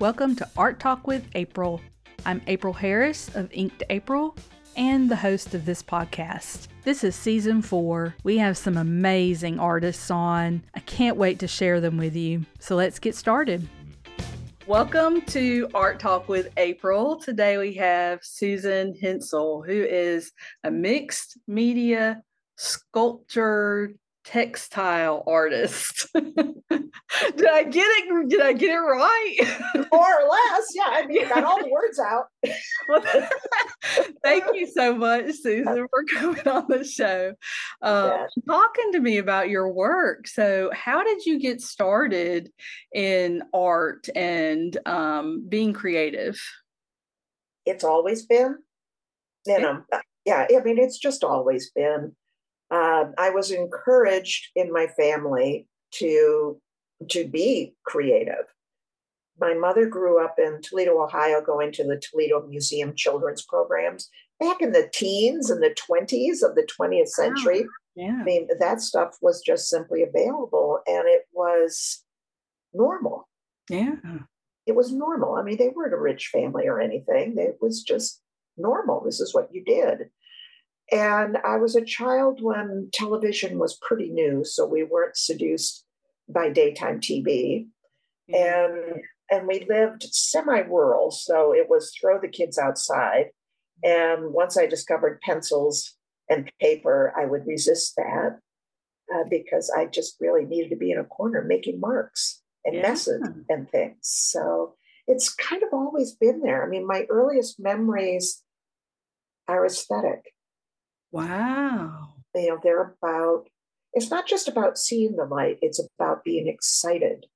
Welcome to Art Talk with April. I'm April Harris of Inked April and the host of this podcast. This is season four. We have some amazing artists on. I can't wait to share them with you. So let's get started. Welcome to Art Talk with April. Today we have Susan Hensel, who is a mixed media sculpture textile artist. did I get it? Did I get it right? More or less, yeah. I mean, got all the words out. Thank you so much, Susan, for coming on the show, uh, talking to me about your work. So, how did you get started in art and um, being creative? It's always been, you know, yeah. I mean, it's just always been uh, I was encouraged in my family to to be creative. My mother grew up in Toledo, Ohio, going to the Toledo Museum children's programs back in the teens and the 20s of the 20th century. Wow. Yeah. I mean, that stuff was just simply available and it was normal. Yeah. It was normal. I mean, they weren't a rich family or anything. It was just normal. This is what you did. And I was a child when television was pretty new, so we weren't seduced by daytime TV. Mm-hmm. And and we lived semi-rural, so it was throw the kids outside. And once I discovered pencils and paper, I would resist that uh, because I just really needed to be in a corner making marks and yeah. messes and things. So it's kind of always been there. I mean, my earliest memories are aesthetic. Wow. You know, they're about, it's not just about seeing the light, it's about being excited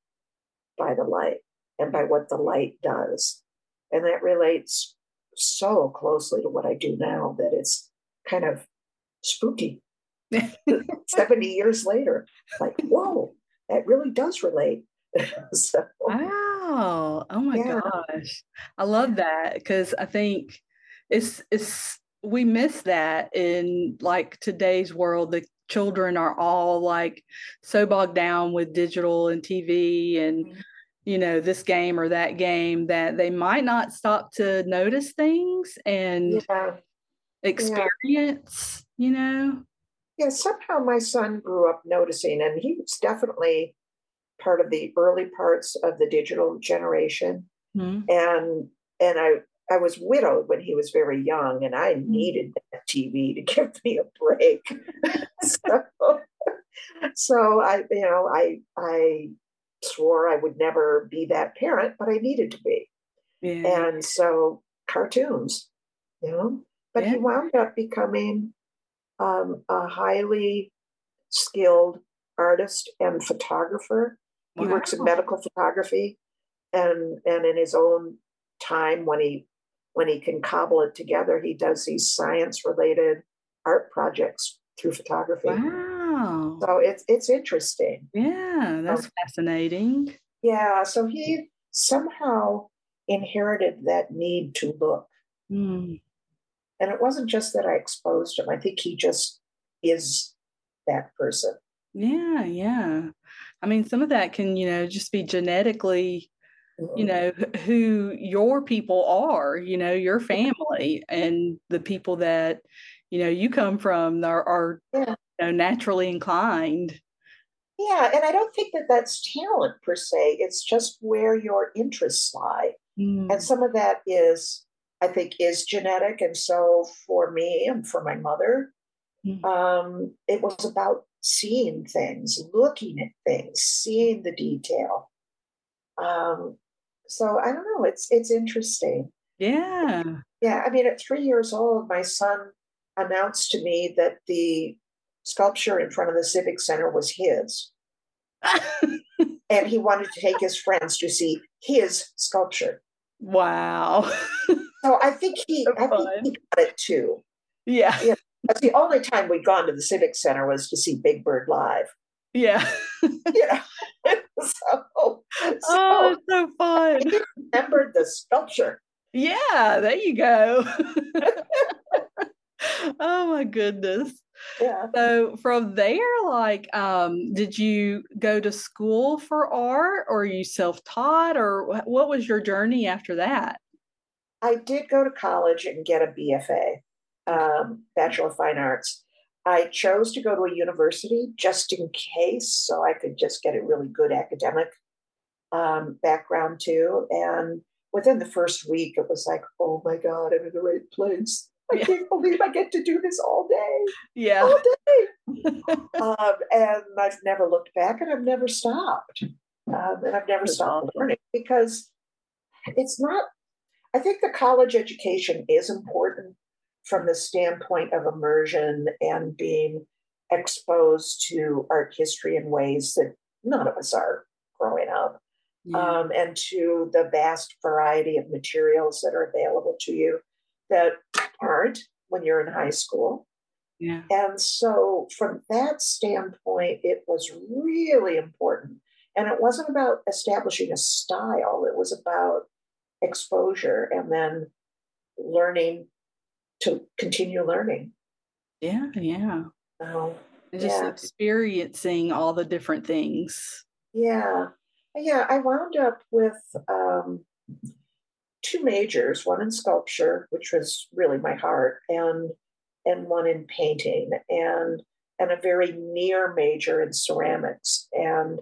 by the light and by what the light does. And that relates so closely to what I do now that it's kind of spooky. 70 years later, like, whoa, that really does relate. so, wow. Oh my yeah. gosh. I love that because I think it's it's we miss that in like today's world the children are all like so bogged down with digital and tv and mm-hmm. you know this game or that game that they might not stop to notice things and yeah. experience yeah. you know yeah somehow my son grew up noticing and he was definitely part of the early parts of the digital generation mm-hmm. and and i I was widowed when he was very young, and I mm. needed that TV to give me a break. so, so I, you know, I I swore I would never be that parent, but I needed to be. Yeah. And so cartoons, you know. But yeah. he wound up becoming um, a highly skilled artist and photographer. Wow. He works in medical photography, and and in his own time when he when he can cobble it together, he does these science related art projects through photography. Wow. So it's it's interesting. Yeah, that's fascinating. Yeah. So he somehow inherited that need to look. Mm. And it wasn't just that I exposed him. I think he just is that person. Yeah, yeah. I mean, some of that can, you know, just be genetically you know who your people are you know your family and the people that you know you come from are, are yeah. you know, naturally inclined yeah and i don't think that that's talent per se it's just where your interests lie mm. and some of that is i think is genetic and so for me and for my mother mm. um, it was about seeing things looking at things seeing the detail um, so I don't know. It's it's interesting. Yeah. Yeah. I mean, at three years old, my son announced to me that the sculpture in front of the Civic Center was his. and he wanted to take his friends to see his sculpture. Wow. so I think he so I think he got it too. Yeah. yeah. That's the only time we'd gone to the Civic Center was to see Big Bird live. Yeah. yeah. so, oh, it's so fun. I remembered the sculpture. Yeah, there you go. oh my goodness. Yeah. So from there, like, um, did you go to school for art or you self-taught or what was your journey after that? I did go to college and get a BFA, um, Bachelor of Fine Arts. I chose to go to a university just in case, so I could just get a really good academic um, background too. And within the first week, it was like, oh my God, I'm in the right place. I yeah. can't believe I get to do this all day. Yeah. All day. um, and I've never looked back and I've never stopped. Um, and I've never That's stopped awesome. learning because it's not, I think the college education is important from the standpoint of immersion and being exposed to art history in ways that none of us are growing up. Yeah. Um, and to the vast variety of materials that are available to you that aren't when you're in high school. Yeah. And so, from that standpoint, it was really important. And it wasn't about establishing a style, it was about exposure and then learning to continue learning. Yeah, yeah. So, just yeah. experiencing all the different things. Yeah. Yeah, I wound up with um, two majors, one in sculpture, which was really my heart, and and one in painting, and and a very near major in ceramics. And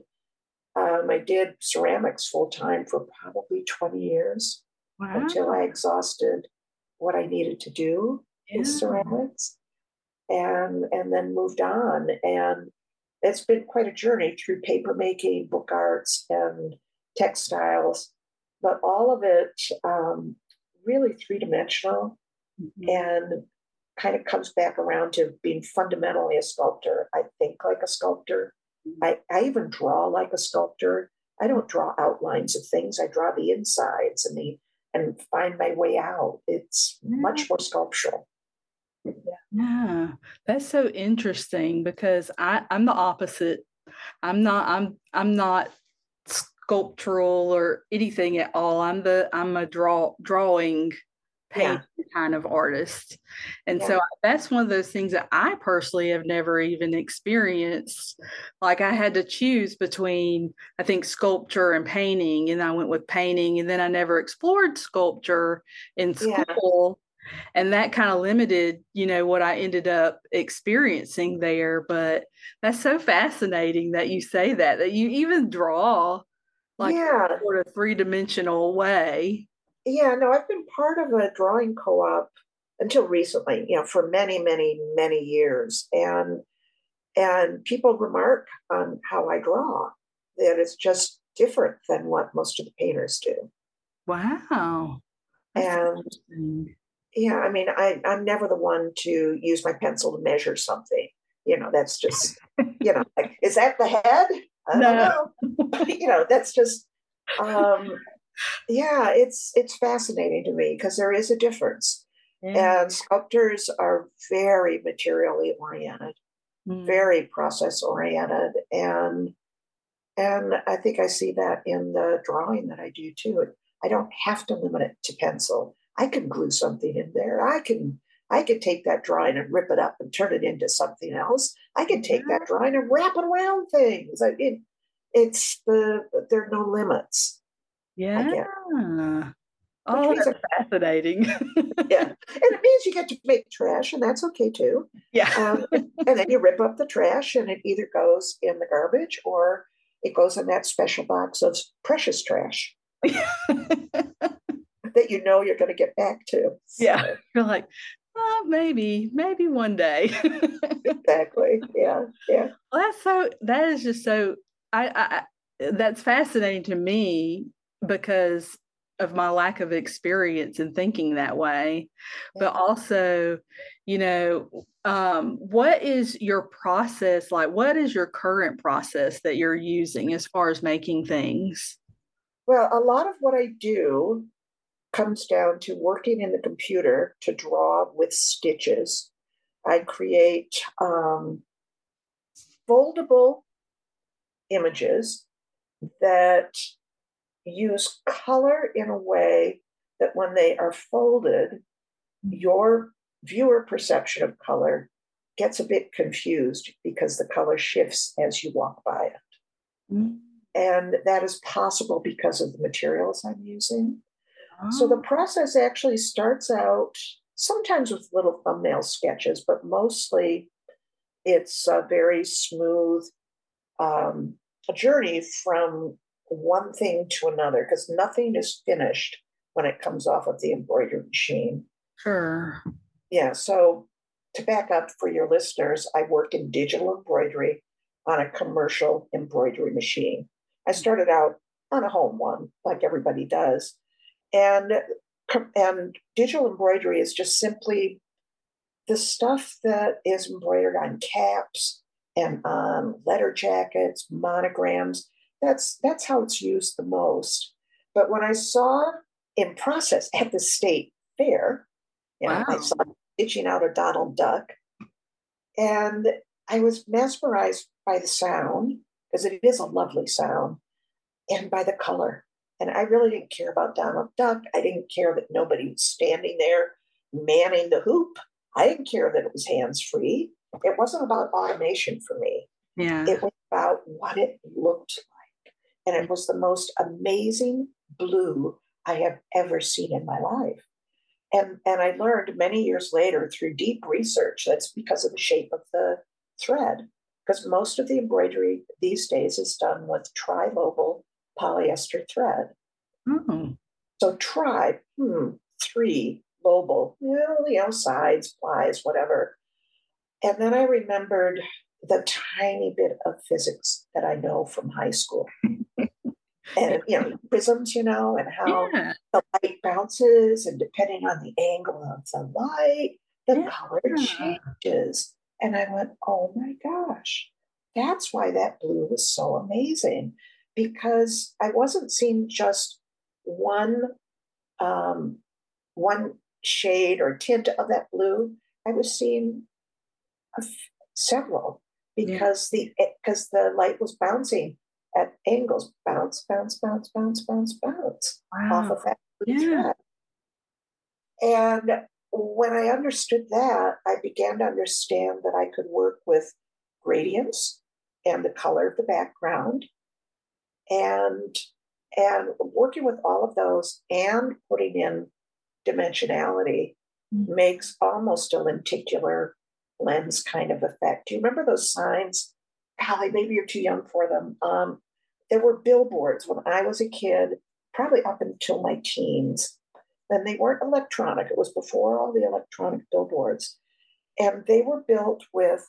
um, I did ceramics full time for probably 20 years wow. until I exhausted what I needed to do yeah. in ceramics and and then moved on. And it's been quite a journey through papermaking, book arts, and textiles but all of it um, really three dimensional mm-hmm. and kind of comes back around to being fundamentally a sculptor. I think like a sculptor. Mm-hmm. I, I even draw like a sculptor. I don't draw outlines of things. I draw the insides and the and find my way out. It's much more sculptural. Yeah. yeah, that's so interesting because I I'm the opposite. I'm not I'm I'm not sculptural or anything at all. I'm the I'm a draw drawing paint yeah. kind of artist. And yeah. so that's one of those things that I personally have never even experienced. Like I had to choose between I think sculpture and painting and I went with painting and then I never explored sculpture in school. Yeah. And that kind of limited, you know, what I ended up experiencing there. But that's so fascinating that you say that, that you even draw like yeah. sort of three dimensional way. Yeah, no, I've been part of a drawing co op until recently, you know, for many, many, many years. And and people remark on how I draw, that it's just different than what most of the painters do. Wow. That's and yeah, I mean, I, I'm never the one to use my pencil to measure something. You know, that's just, you know, like, is that the head? I no. know. you know, that's just um yeah, it's it's fascinating to me because there is a difference. Mm. And sculptors are very materially oriented, mm. very process oriented. And and I think I see that in the drawing that I do too. I don't have to limit it to pencil. I can glue something in there. I can I could take that drawing and rip it up and turn it into something else. I can take that drawing and wrap it around things. I mean, it's the there are no limits. Yeah. Oh, that's fascinating. yeah. And it means you get to make trash, and that's okay too. Yeah. Um, and then you rip up the trash, and it either goes in the garbage or it goes in that special box of precious trash that you know you're going to get back to. So. Yeah. You're like, uh, maybe, maybe one day. exactly. Yeah. Yeah. Well, that's so, that is just so, I, I, that's fascinating to me because of my lack of experience in thinking that way. But also, you know, um, what is your process like? What is your current process that you're using as far as making things? Well, a lot of what I do comes down to working in the computer to draw with stitches. I create um, foldable images that use color in a way that when they are folded, your viewer perception of color gets a bit confused because the color shifts as you walk by it. Mm-hmm. And that is possible because of the materials I'm using. Oh. So the oh. process actually starts out sometimes with little thumbnail sketches, but mostly it's a very smooth um, journey from one thing to another because nothing is finished when it comes off of the embroidery machine. Sure. Yeah. So to back up for your listeners, I work in digital embroidery on a commercial embroidery machine. I started out on a home one, like everybody does. And and digital embroidery is just simply the stuff that is embroidered on caps and on letter jackets, monograms. That's that's how it's used the most. But when I saw in process at the state fair, you know. I saw stitching out a Donald Duck, and I was mesmerized by the sound because it is a lovely sound, and by the color. And I really didn't care about Donald Duck. I didn't care that nobody was standing there manning the hoop. I didn't care that it was hands free. It wasn't about automation for me. Yeah. It was about what it looked like. And it was the most amazing blue I have ever seen in my life. And, and I learned many years later through deep research that's because of the shape of the thread, because most of the embroidery these days is done with trilobal polyester thread. Mm-hmm. So tri, hmm, three, lobal, you know, you know, sides, plies, whatever. And then I remembered the tiny bit of physics that I know from high school. and you know, prisms, you know, and how yeah. the light bounces, and depending on the angle of the light, the yeah. color changes. And I went, oh my gosh, that's why that blue was so amazing because I wasn't seeing just one um, one shade or tint of that blue. I was seeing several because yeah. the because the light was bouncing at angles, bounce, bounce, bounce, bounce, bounce, bounce wow. off of that yeah. thread. And when I understood that, I began to understand that I could work with gradients and the color of the background and and working with all of those and putting in dimensionality mm-hmm. makes almost a lenticular lens kind of effect. Do you remember those signs? Golly, maybe you're too young for them. Um, there were billboards when I was a kid, probably up until my teens. And they weren't electronic. It was before all the electronic billboards. And they were built with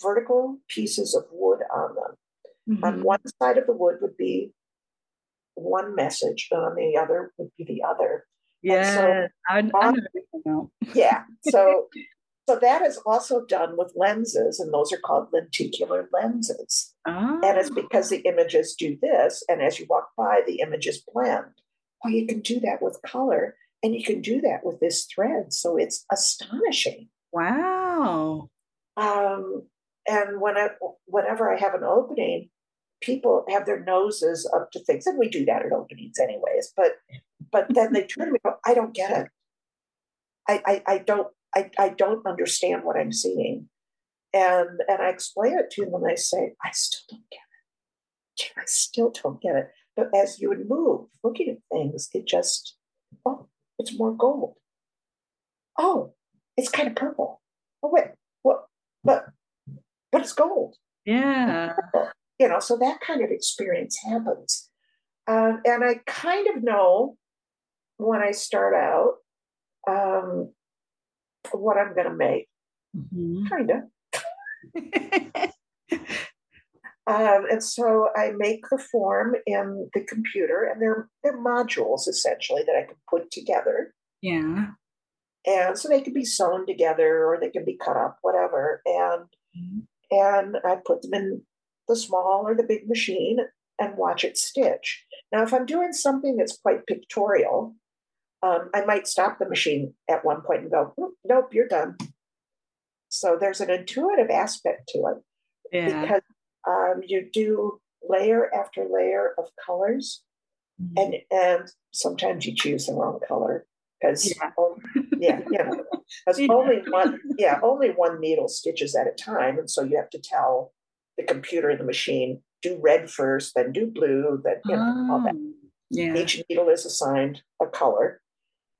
vertical pieces of wood on them. Mm-hmm. On one side of the wood would be one message, and on the other would be the other. Yeah, so I, I know. yeah. So, so that is also done with lenses, and those are called lenticular lenses. Oh. And it's ah. because the images do this, and as you walk by, the images blend. Well, you can do that with color, and you can do that with this thread. So it's astonishing. Wow. Um, and when I, whenever I have an opening, people have their noses up to things, and we do that at openings anyways. But but then they turn to me and go, I don't get it. I, I, I don't I, I don't understand what I'm seeing. And and I explain it to them and I say, I still don't get it. I still don't get it. But as you would move, looking at things, it just, oh, it's more gold. Oh, it's kind of purple. Oh wait, what but but it's gold. Yeah you know, so that kind of experience happens. Um, and I kind of know when I start out um, what I'm going to make. Mm-hmm. Kind of. um, and so I make the form in the computer, and they're they're modules essentially that I can put together. Yeah. And so they can be sewn together, or they can be cut up, whatever. And mm-hmm. and I put them in the small or the big machine and watch it stitch. Now, if I'm doing something that's quite pictorial, um, I might stop the machine at one point and go, nope, you're done. So there's an intuitive aspect to it yeah. because um, you do layer after layer of colors, mm-hmm. and and sometimes you choose the wrong color because yeah, oh, yeah. Because yeah. only one, yeah, only one needle stitches at a time. And so you have to tell the computer and the machine, do red first, then do blue, then you know, all that. Oh, yeah. Each needle is assigned a color.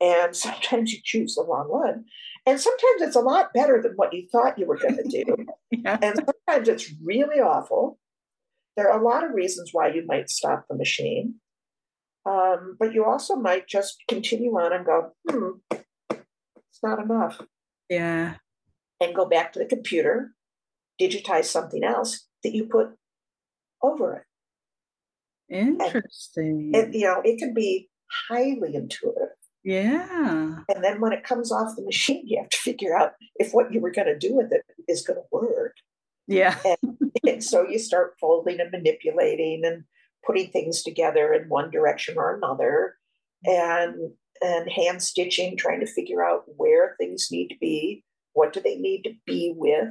And sometimes you choose the wrong one. And sometimes it's a lot better than what you thought you were going to do. yeah. And sometimes it's really awful. There are a lot of reasons why you might stop the machine. Um, but you also might just continue on and go, hmm, it's not enough. Yeah. And go back to the computer, digitize something else that you put over it. Interesting. And, you know, it can be highly intuitive. Yeah. And then when it comes off the machine, you have to figure out if what you were going to do with it is going to work. Yeah. and, and so you start folding and manipulating and putting things together in one direction or another and and hand stitching trying to figure out where things need to be what do they need to be with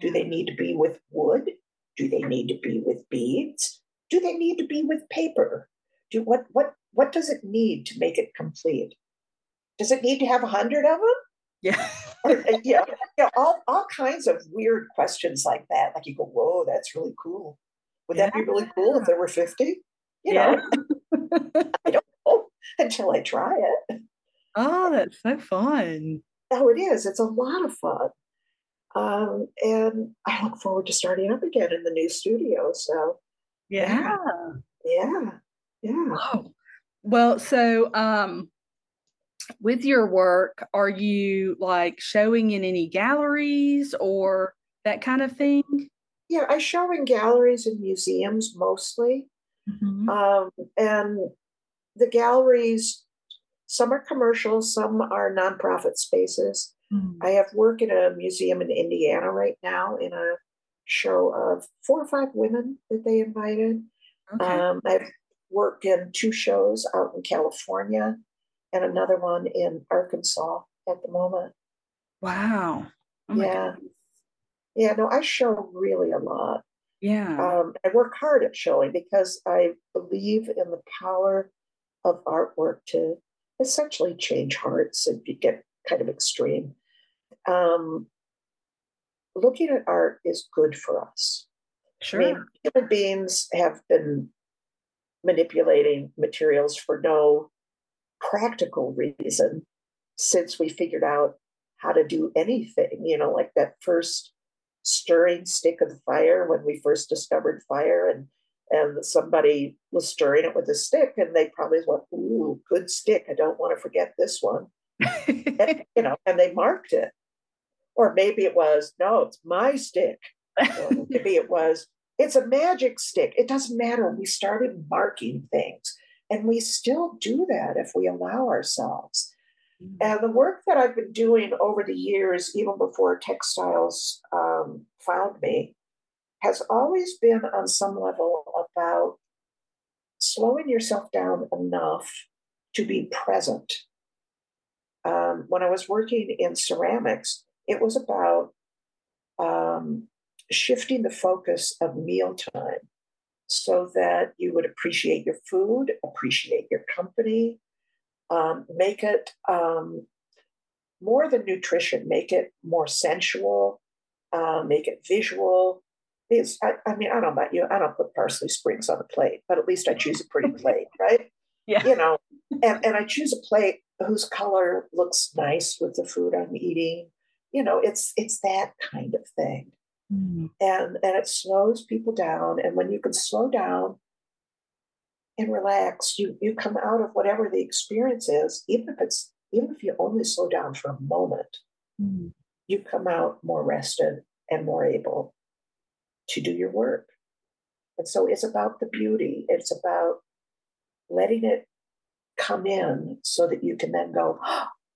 do they need to be with wood do they need to be with beads do they need to be with paper do what what what does it need to make it complete does it need to have a hundred of them yeah or, yeah, yeah all, all kinds of weird questions like that like you go whoa that's really cool would yeah. that be really cool if there were 50? You yeah. know, I don't know until I try it. Oh, that's so fun. Oh, it is. It's a lot of fun. Um, and I look forward to starting up again in the new studio. So, yeah. Yeah. Yeah. Oh. Well, so um, with your work, are you like showing in any galleries or that kind of thing? yeah, I show in galleries and museums mostly. Mm-hmm. Um, and the galleries, some are commercial, some are nonprofit spaces. Mm-hmm. I have work in a museum in Indiana right now in a show of four or five women that they invited. Okay. Um, I've worked in two shows out in California and another one in Arkansas at the moment. Wow. Oh yeah. Yeah, no, I show really a lot. Yeah. Um, I work hard at showing because I believe in the power of artwork to essentially change hearts and get kind of extreme. Um, looking at art is good for us. Sure. I mean, human beings have been manipulating materials for no practical reason since we figured out how to do anything. You know, like that first stirring stick of fire when we first discovered fire and and somebody was stirring it with a stick and they probably went ooh good stick. I don't want to forget this one. And, you know and they marked it. Or maybe it was no it's my stick. Maybe it was it's a magic stick. It doesn't matter. We started marking things and we still do that if we allow ourselves Mm-hmm. And the work that I've been doing over the years, even before textiles um, found me, has always been on some level about slowing yourself down enough to be present. Um, when I was working in ceramics, it was about um, shifting the focus of mealtime so that you would appreciate your food, appreciate your company, um, make it um, more than nutrition, make it more sensual, uh, make it visual. It's, I, I, mean, I don't know about you, I don't put parsley springs on a plate, but at least I choose a pretty plate, right? Yeah. You know, and, and I choose a plate whose color looks nice with the food I'm eating. You know, it's it's that kind of thing. Mm. And and it slows people down. And when you can slow down and relax, you you come out of whatever the experience is, even if it's even if you only slow down for a moment, mm-hmm. you come out more rested and more able to do your work. And so it's about the beauty. It's about letting it come in so that you can then go,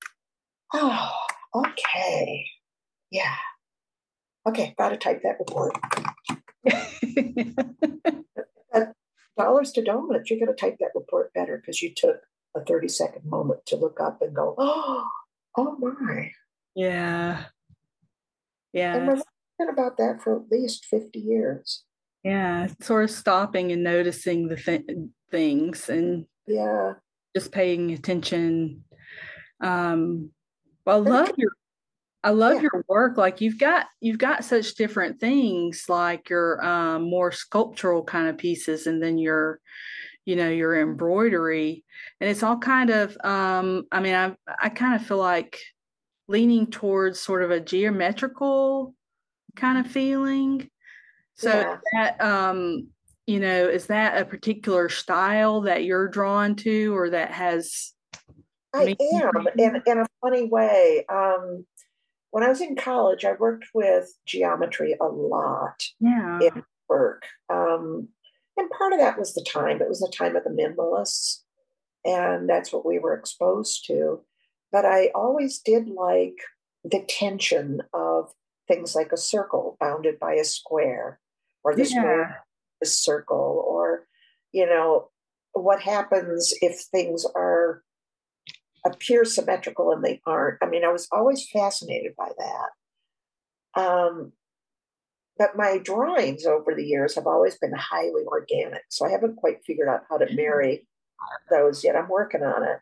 oh, okay. Yeah. Okay, gotta type that report. dollars to donuts, you're to type that report better because you took a 30 second moment to look up and go, oh, oh my. Yeah. Yeah. And we're thinking about that for at least 50 years. Yeah. Sort of stopping and noticing the th- things and yeah, just paying attention. Um, well, I love your I love yeah. your work. Like you've got you've got such different things, like your um, more sculptural kind of pieces, and then your, you know, your embroidery, and it's all kind of. Um, I mean, I I kind of feel like leaning towards sort of a geometrical kind of feeling. So yeah. that um, you know, is that a particular style that you're drawn to, or that has? I am in in a funny way. Um, when I was in college, I worked with geometry a lot yeah. in work. Um, and part of that was the time. It was the time of the minimalists, and that's what we were exposed to. But I always did like the tension of things like a circle bounded by a square, or the yeah. square a circle, or you know what happens if things are appear symmetrical and they aren't. I mean, I was always fascinated by that. Um, but my drawings over the years have always been highly organic. So I haven't quite figured out how to marry those yet. I'm working on it.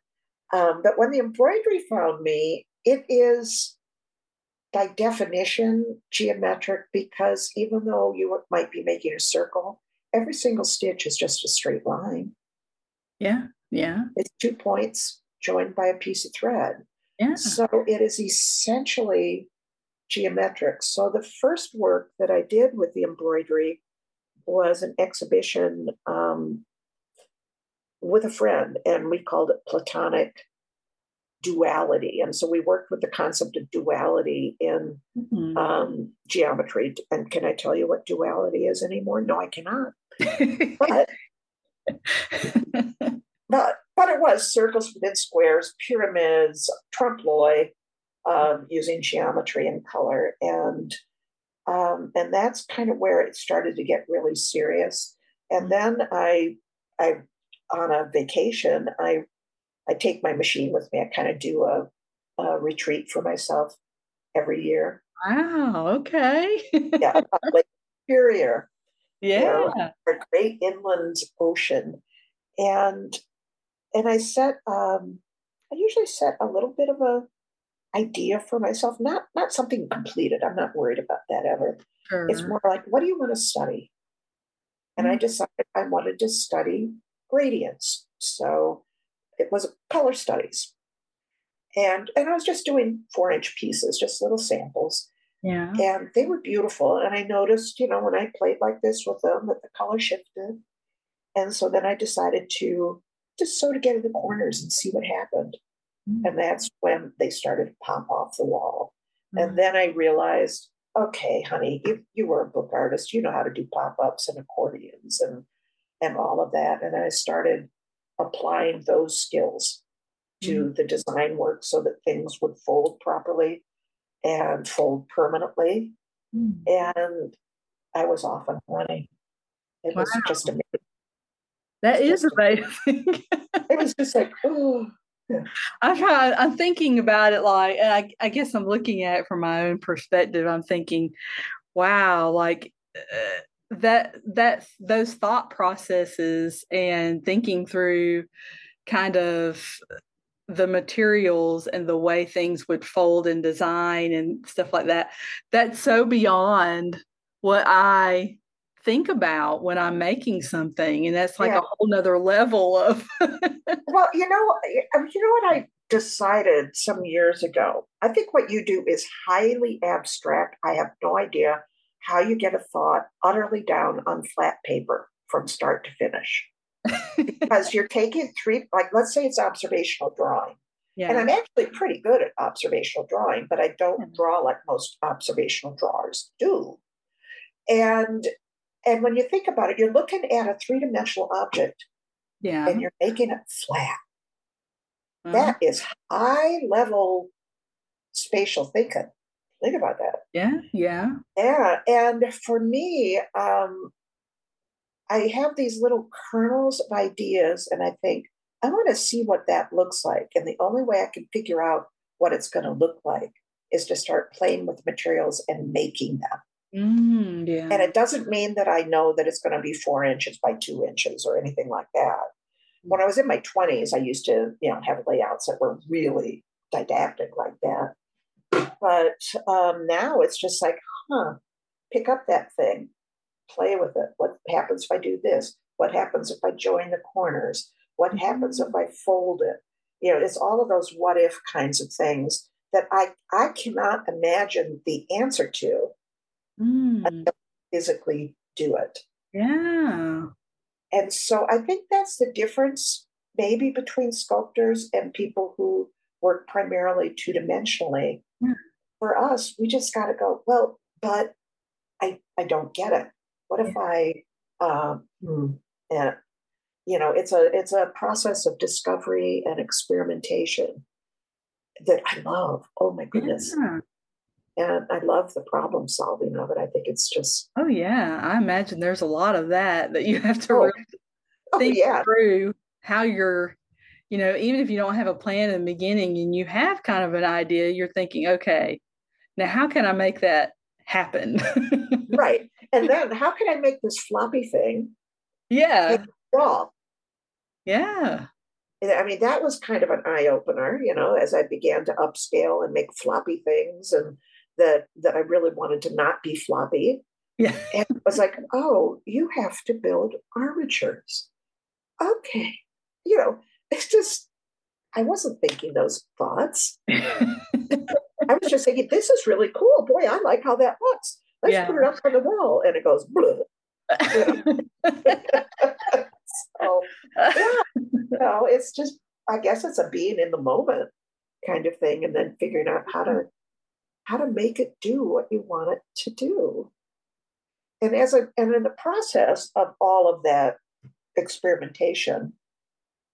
Um, but when the embroidery found me, it is by definition geometric because even though you might be making a circle, every single stitch is just a straight line. Yeah, yeah. It's two points joined by a piece of thread. Yeah. So it is essentially geometric. So the first work that I did with the embroidery was an exhibition um, with a friend, and we called it Platonic Duality. And so we worked with the concept of duality in mm-hmm. um, geometry. And can I tell you what duality is anymore? No, I cannot. but but but it was circles within squares, pyramids, trompe l'oeil, um, using geometry and color, and um, and that's kind of where it started to get really serious. And mm-hmm. then I I on a vacation I I take my machine with me. I kind of do a, a retreat for myself every year. Wow. Okay. yeah, Lake Superior. Yeah. a great inland ocean, and and I set um, I usually set a little bit of a idea for myself, not not something completed. I'm not worried about that ever. Sure. It's more like, what do you want to study? And mm-hmm. I decided I wanted to study gradients. So it was color studies. And and I was just doing four inch pieces, just little samples. Yeah. And they were beautiful. And I noticed, you know, when I played like this with them that the color shifted. And so then I decided to just sew together the corners and see what happened. Mm-hmm. And that's when they started to pop off the wall. Mm-hmm. And then I realized, okay, honey, you, you were a book artist. You know how to do pop ups and accordions and, and all of that. And I started applying those skills to mm-hmm. the design work so that things would fold properly and fold permanently. Mm. And I was off and running. It wow. was just amazing. That is amazing. it was just like, oh. I'm trying, I'm thinking about it like, and I, I guess I'm looking at it from my own perspective. I'm thinking, wow, like uh, that, that, those thought processes and thinking through kind of the materials and the way things would fold and design and stuff like that. That's so beyond what I think about when I'm making something. And that's like yeah. a whole nother level of. well, you know, um, you know what I decided some years ago? I think what you do is highly abstract. I have no idea how you get a thought utterly down on flat paper from start to finish. because you're taking three, like let's say it's observational drawing. Yeah. And I'm actually pretty good at observational drawing, but I don't draw like most observational drawers do. And and when you think about it, you're looking at a three dimensional object yeah. and you're making it flat. Uh-huh. That is high level spatial thinking. Think about that. Yeah, yeah. Yeah. And for me, um, I have these little kernels of ideas, and I think, I want to see what that looks like. And the only way I can figure out what it's going to look like is to start playing with materials and making them. Mm, yeah. And it doesn't mean that I know that it's going to be four inches by two inches or anything like that. When I was in my 20s, I used to, you know, have layouts that were really didactic like that. but um, now it's just like, huh, pick up that thing, play with it. What happens if I do this? What happens if I join the corners? What mm-hmm. happens if I fold it? You know, it's all of those what if kinds of things that I I cannot imagine the answer to mm. until physically do it. Yeah. And so I think that's the difference maybe between sculptors and people who work primarily two dimensionally. Yeah. For us, we just got to go, well, but I, I don't get it. What if I, um, and you know, it's a it's a process of discovery and experimentation that I love. Oh my goodness. Yeah. And I love the problem solving of it. I think it's just Oh yeah. I imagine there's a lot of that that you have to oh. really oh, think yeah. through how you're, you know, even if you don't have a plan in the beginning and you have kind of an idea, you're thinking, okay, now how can I make that happen? right. And then how can I make this floppy thing? Yeah. Raw. Yeah. I mean, that was kind of an eye opener, you know, as I began to upscale and make floppy things and that that I really wanted to not be floppy. Yeah. And it was like, oh, you have to build armatures. Okay. You know, it's just I wasn't thinking those thoughts. I was just thinking, this is really cool. Boy, I like how that looks. Let's yeah. put it up on the wall. And it goes, blue. so yeah, know, it's just I guess it's a being in the moment kind of thing, and then figuring out how to how to make it do what you want it to do. And as a and in the process of all of that experimentation,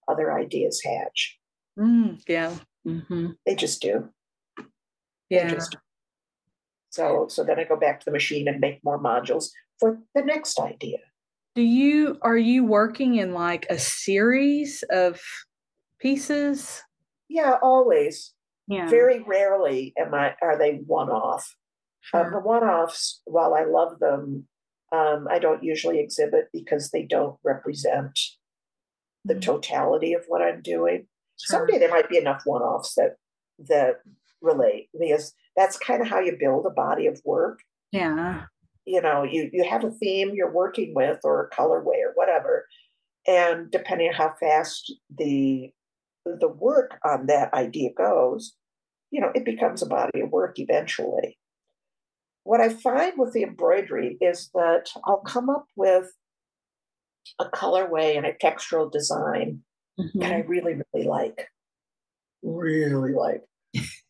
other ideas hatch. Mm, yeah. Mm-hmm. They just do. Yeah. Just do. So so then I go back to the machine and make more modules for the next idea. Do you are you working in like a series of pieces? Yeah, always. Yeah. Very rarely am I are they one off. Uh, sure. the one offs, while I love them, um, I don't usually exhibit because they don't represent the mm-hmm. totality of what I'm doing. Sure. Someday there might be enough one offs that that relate because that's kind of how you build a body of work. Yeah you know you you have a theme you're working with or a colorway or whatever and depending on how fast the the work on that idea goes you know it becomes a body of work eventually what i find with the embroidery is that i'll come up with a colorway and a textural design mm-hmm. that i really really like really like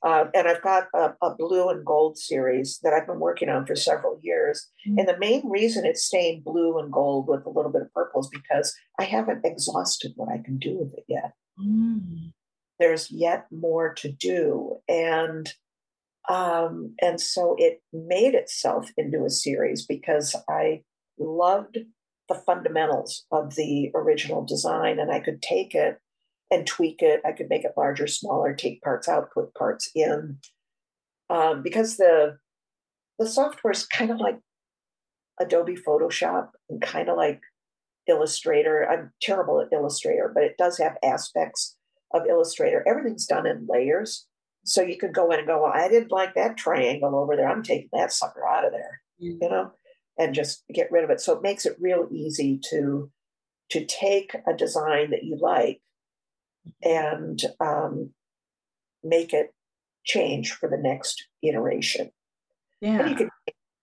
uh, and I've got a, a, blue and gold series that I've been working on for several years. Mm-hmm. And the main reason it's staying blue and gold with a little bit of purple is because I haven't exhausted what I can do with it yet. Mm-hmm. There's yet more to do. And um, and so it made itself into a series because I loved the fundamentals of the original design and I could take it and tweak it. I could make it larger, smaller, take parts out, put parts in. Um, because the the software is kind of like Adobe Photoshop and kind of like Illustrator. I'm terrible at Illustrator, but it does have aspects of Illustrator. Everything's done in layers. So you could go in and go, well, I didn't like that triangle over there. I'm taking that sucker out of there, mm-hmm. you know, and just get rid of it. So it makes it real easy to to take a design that you like and um, make it change for the next iteration. Yeah. And you can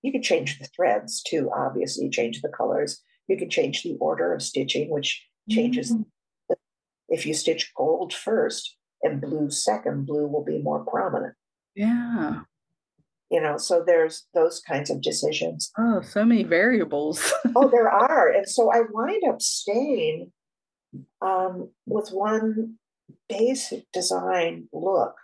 you can change the threads too, obviously, change the colors. You can change the order of stitching, which changes. Mm-hmm. If you stitch gold first and blue second, blue will be more prominent. Yeah. You know, so there's those kinds of decisions. Oh, so many variables. oh, there are. And so I wind up staying um, with one basic design look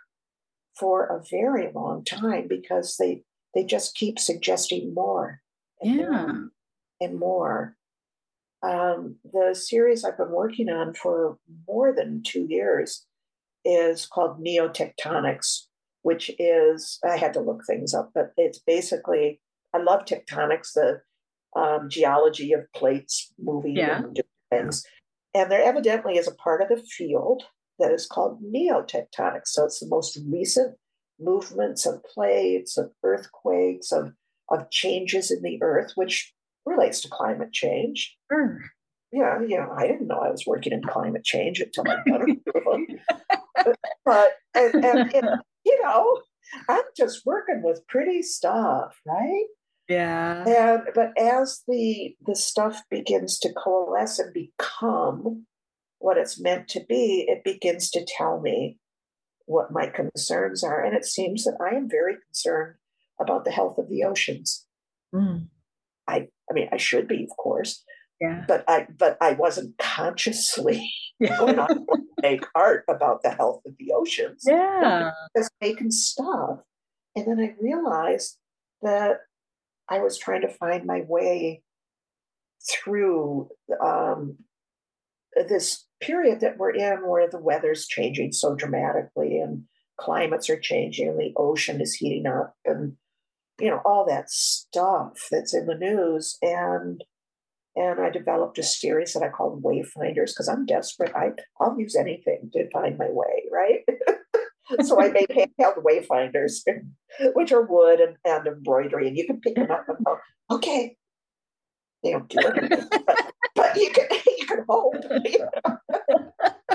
for a very long time because they they just keep suggesting more and yeah. more and more. Um, the series I've been working on for more than two years is called Neotectonics, which is I had to look things up, but it's basically I love tectonics, the um, geology of plates moving yeah. and things. And there evidently is a part of the field that is called neotectonics. So it's the most recent movements of plates, of earthquakes, of, of changes in the earth, which relates to climate change. Sure. Yeah, know, I didn't know I was working in climate change until I got a them. But, and, and, and, you know, I'm just working with pretty stuff, right? Yeah. And but as the the stuff begins to coalesce and become what it's meant to be, it begins to tell me what my concerns are. And it seems that I am very concerned about the health of the oceans. Mm. I I mean I should be, of course. Yeah. But I but I wasn't consciously going on to make art about the health of the oceans. Yeah. Just making stuff. And then I realized that I was trying to find my way through um, this period that we're in where the weather's changing so dramatically and climates are changing and the ocean is heating up and you know all that stuff that's in the news and and I developed a series that I called Wayfinders because I'm desperate. I I'll use anything to find my way, right? so I made handheld wayfinders, which are wood and, and embroidery, and you can pick them up and go, okay, they don't do it, but, but you can you can hope. You know?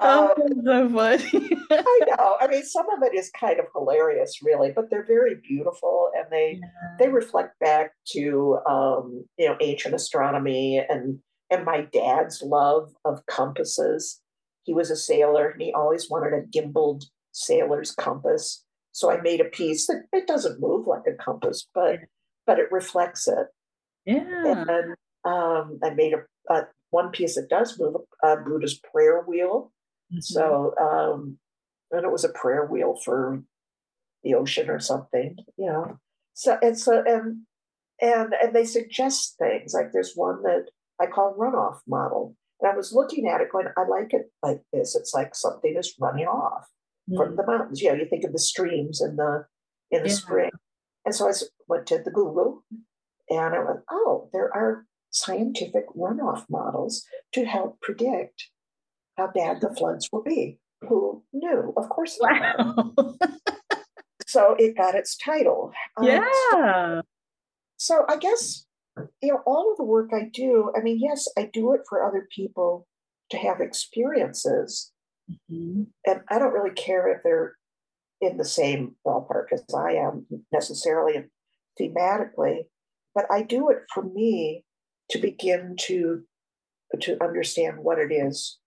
oh, um, so funny. I know. I mean, some of it is kind of hilarious, really, but they're very beautiful, and they yeah. they reflect back to um, you know ancient astronomy and and my dad's love of compasses. He was a sailor, and he always wanted a gimbaled sailor's compass. So I made a piece that it doesn't move like a compass, but but it reflects it. Yeah. And um, I made a, a, one piece that does move, a Buddha's prayer wheel. Mm-hmm. So um, and it was a prayer wheel for the ocean or something, you know. So and so and and and they suggest things like there's one that I call runoff model. And I was looking at it going, I like it like this. It's like something is running off mm. from the mountains. You know, you think of the streams in the in the yeah. spring. And so I went to the Google and I went, oh, there are scientific runoff models to help predict how bad the floods will be. Who knew? Of course. Wow. so it got its title. Yeah. Um, so, so I guess you know all of the work I do. I mean, yes, I do it for other people to have experiences, Mm-hmm. And I don't really care if they're in the same ballpark as I am necessarily thematically, but I do it for me to begin to to understand what it is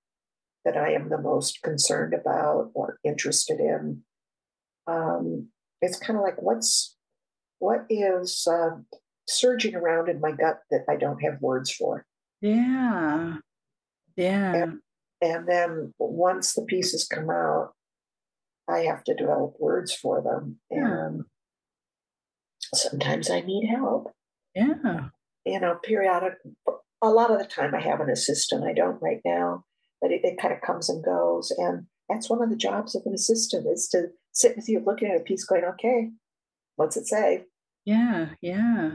that I am the most concerned about or interested in. Um, it's kind of like what's what is uh, surging around in my gut that I don't have words for. Yeah, yeah. And, and then once the pieces come out, I have to develop words for them. And sometimes I need help. Yeah. You know, periodic, a lot of the time I have an assistant. I don't right now, but it, it kind of comes and goes. And that's one of the jobs of an assistant is to sit with you looking at a piece going, okay, what's it say? Yeah, yeah.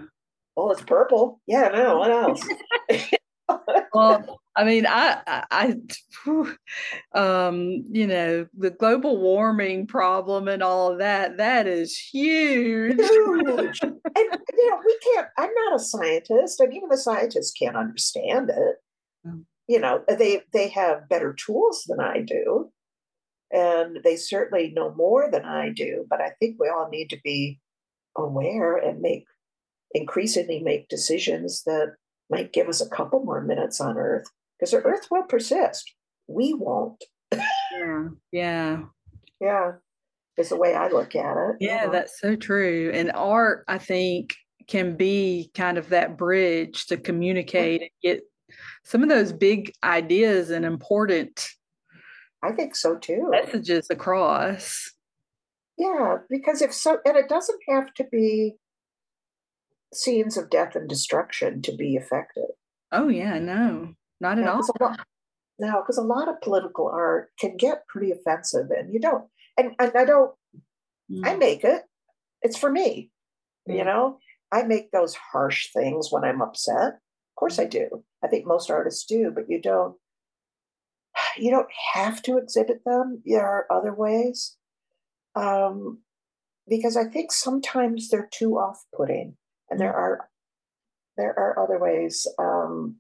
Oh, it's purple. Yeah, no, what else? well, I mean, I, I, um, you know, the global warming problem and all of that, that is huge. huge. And, you know, we can't, I'm not a scientist, and even the scientists can't understand it. Mm. You know, they, they have better tools than I do, and they certainly know more than I do, but I think we all need to be aware and make increasingly make decisions that might give us a couple more minutes on Earth because the Earth will persist. We won't. yeah. Yeah. Yeah. Is the way I look at it. Yeah, that's so true. And art, I think, can be kind of that bridge to communicate and get some of those big ideas and important I think so too. Messages across. Yeah, because if so, and it doesn't have to be scenes of death and destruction to be effective. Oh yeah, no, not at all. Lot, no, because a lot of political art can get pretty offensive, and you don't. And, and I don't. Mm. I make it. It's for me. Mm. You know, I make those harsh things when I'm upset. Of course, I do. I think most artists do, but you don't. You don't have to exhibit them. There are other ways. Um, because I think sometimes they're too off-putting, and there are there are other ways. Um,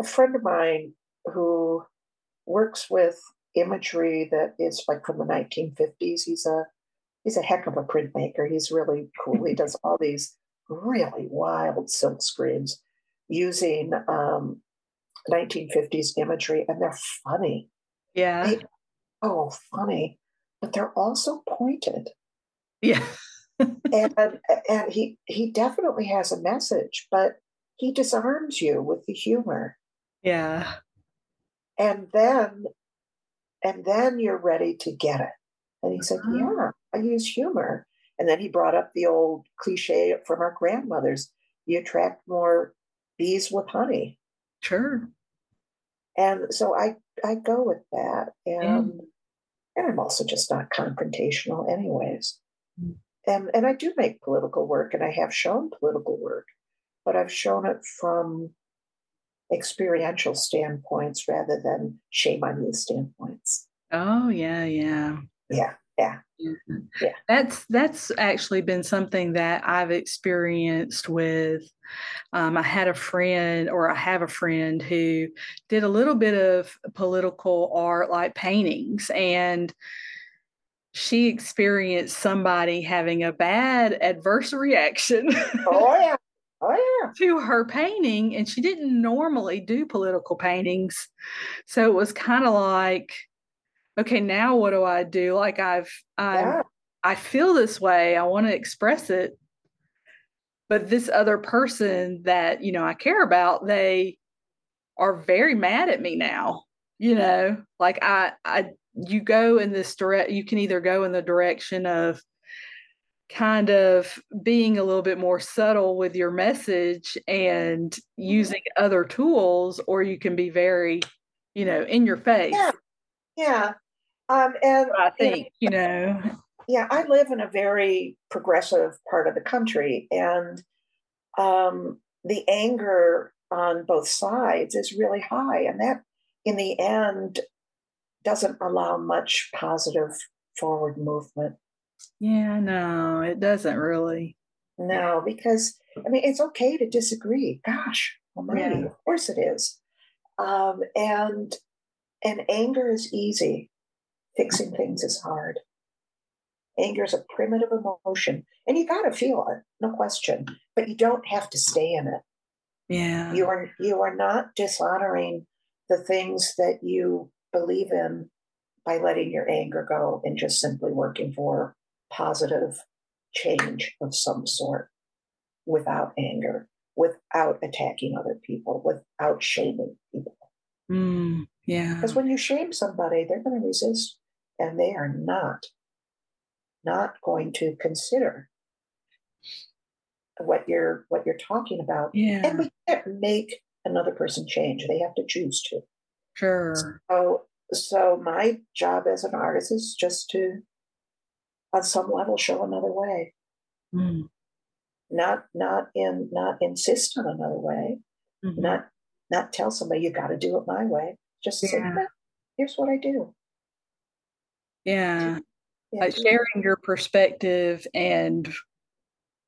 a friend of mine who works with imagery that is like from the 1950s. He's a he's a heck of a printmaker. He's really cool. he does all these really wild silk screens using um, 1950s imagery, and they're funny. Yeah. They, oh, funny, but they're also pointed. Yeah. and and he he definitely has a message, but he disarms you with the humor. Yeah. And then and then you're ready to get it. And he said, uh-huh. Yeah, I use humor. And then he brought up the old cliche from our grandmothers you attract more bees with honey. Sure. And so I I go with that. And and I'm also just not confrontational anyways. Mm. And and I do make political work and I have shown political work, but I've shown it from experiential standpoints rather than shame on you standpoints. Oh yeah, yeah. Yeah. Yeah. Yeah. That's that's actually been something that I've experienced with um, I had a friend or I have a friend who did a little bit of political art like paintings and she experienced somebody having a bad adverse reaction. Oh yeah. Oh yeah. To her painting and she didn't normally do political paintings. So it was kind of like okay, now what do I do? Like I've I yeah. I feel this way. I want to express it. But this other person that, you know, I care about, they are very mad at me now. You know, like I I you go in this direct you can either go in the direction of kind of being a little bit more subtle with your message and mm-hmm. using other tools or you can be very you know in your face yeah yeah um, and I think, you know, yeah, I live in a very progressive part of the country, and um, the anger on both sides is really high. And that, in the end, doesn't allow much positive forward movement. Yeah, no, it doesn't really. No, because I mean, it's okay to disagree. Gosh, almighty, yeah. of course it is. Um, and and anger is easy. Fixing things is hard. Anger is a primitive emotion, and you got to feel it, no question. But you don't have to stay in it. Yeah, you are you are not dishonoring the things that you believe in by letting your anger go and just simply working for positive change of some sort without anger, without attacking other people, without shaming people. Mm, yeah. Because when you shame somebody, they're going to resist and they are not not going to consider what you're what you're talking about yeah. and we can't make another person change they have to choose to sure so so my job as an artist is just to on some level show another way mm. not not in not insist on another way mm-hmm. not not tell somebody you got to do it my way just yeah. say here's what i do yeah. yeah. Like sharing your perspective and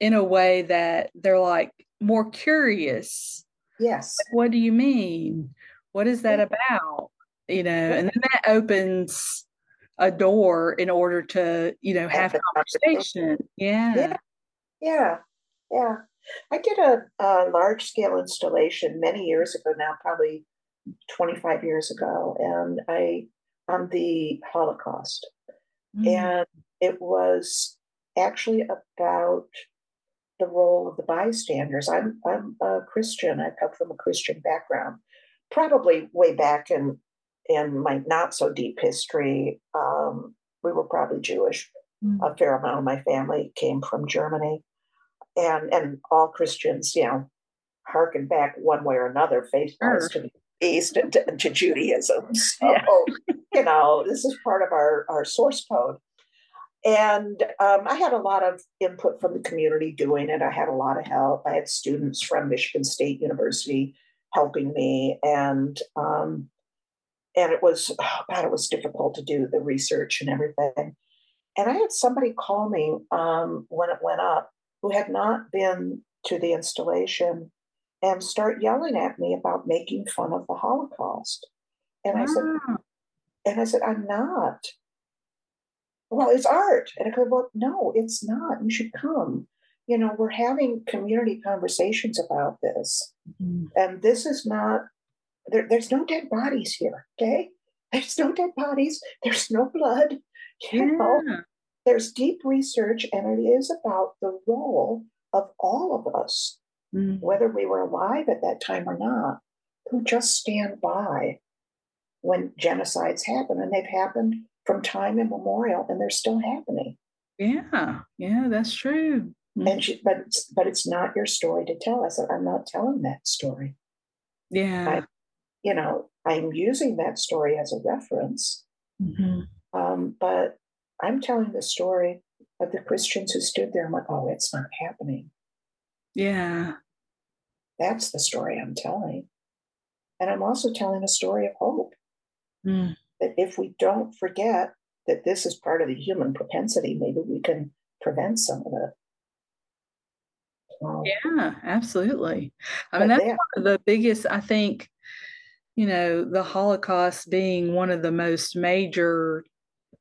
in a way that they're like more curious. Yes. Like, what do you mean? What is that about? You know, and then that opens a door in order to, you know, have a conversation. Yeah. Yeah. Yeah. Yeah. I did a, a large scale installation many years ago now, probably 25 years ago, and I on the Holocaust. Mm. And it was actually about the role of the bystanders. I'm, I'm a Christian, I come from a Christian background, probably way back in, in my not so deep history. Um, we were probably Jewish. Mm. A fair amount of my family came from Germany. And, and all Christians, you know, harken back one way or another, face sure. to the East and to, to Judaism. So, yeah. you know, this is part of our, our source code. And um, I had a lot of input from the community doing it. I had a lot of help. I had students from Michigan State University helping me, and um, and it was oh God, it was difficult to do the research and everything. And I had somebody call me um, when it went up who had not been to the installation and start yelling at me about making fun of the Holocaust. And I said, ah. and I said, I'm not. Well, it's art. And I go, well, no, it's not. You should come. You know, we're having community conversations about this. Mm-hmm. And this is not, there, there's no dead bodies here, okay? There's no dead bodies. There's no blood. You yeah. know, there's deep research, and it is about the role of all of us, mm-hmm. whether we were alive at that time or not, who just stand by when genocides happen. And they've happened from time immemorial, and they're still happening. Yeah, yeah, that's true. And she, but but it's not your story to tell. I said, I'm not telling that story. Yeah, you know, I'm using that story as a reference, mm-hmm. um, but I'm telling the story of the Christians who stood there. I'm like, oh, it's not happening. Yeah, that's the story I'm telling, and I'm also telling a story of hope. Mm that if we don't forget that this is part of the human propensity, maybe we can prevent some of it. yeah, absolutely. I mean, that's one of the biggest, I think, you know, the Holocaust being one of the most major,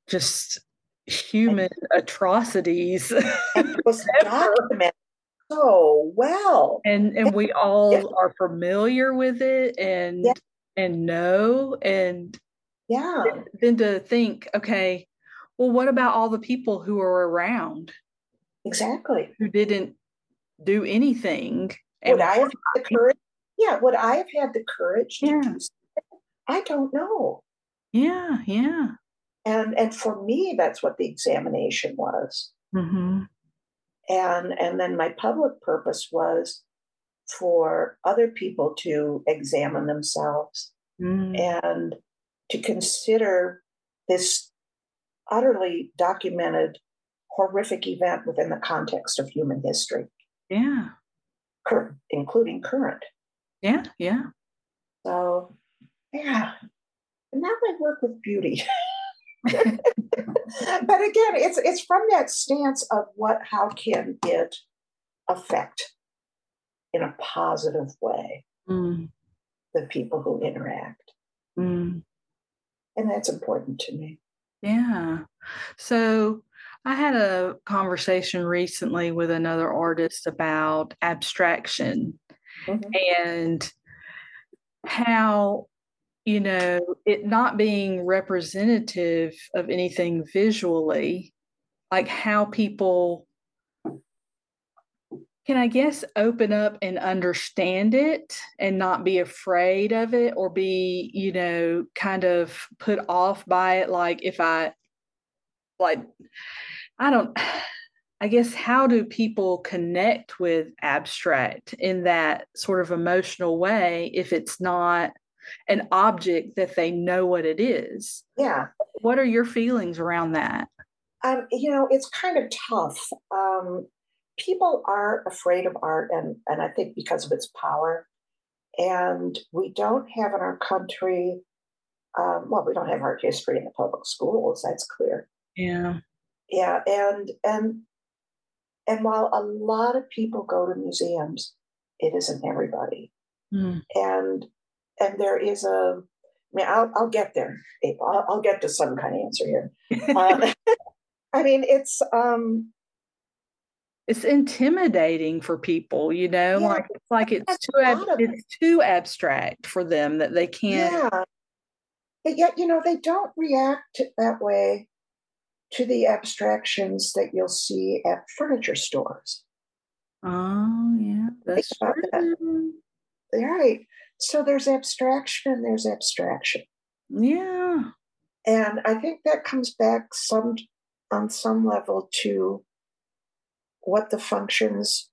just human and, atrocities. And was documented so well. And and we all yeah. are familiar with it and yeah. and know and yeah. Then to think, okay, well, what about all the people who are around? Exactly. Who didn't do anything? Would I have the courage? Yeah. Would I have had the courage to yeah. do something? I don't know. Yeah. Yeah. And and for me, that's what the examination was. Mm-hmm. And and then my public purpose was for other people to examine themselves mm. and to consider this utterly documented horrific event within the context of human history. Yeah. Cur- including current. Yeah, yeah. So, yeah. And that might work with beauty. but again, it's it's from that stance of what how can it affect in a positive way mm. the people who interact. Mm. And that's important to me. Yeah. So I had a conversation recently with another artist about abstraction mm-hmm. and how, you know, it not being representative of anything visually, like how people can I guess open up and understand it and not be afraid of it or be, you know, kind of put off by it. Like if I, like, I don't, I guess, how do people connect with abstract in that sort of emotional way if it's not an object that they know what it is? Yeah. What are your feelings around that? Um, you know, it's kind of tough. Um, people are afraid of art, and, and I think because of its power. And we don't have in our country, um, well, we don't have art history in the public schools. That's clear. Yeah. Yeah, and and and while a lot of people go to museums, it isn't everybody. Mm. And and there is a I mean, I'll, I'll get there. I'll, I'll, get to some kind of answer here. um, I mean, it's um, it's intimidating for people you know yeah, like it's like it's too ab- it's too abstract for them that they can't yeah but yet you know they don't react that way to the abstractions that you'll see at furniture stores oh yeah that's true. That. right so there's abstraction and there's abstraction yeah and i think that comes back some on some level to what the functions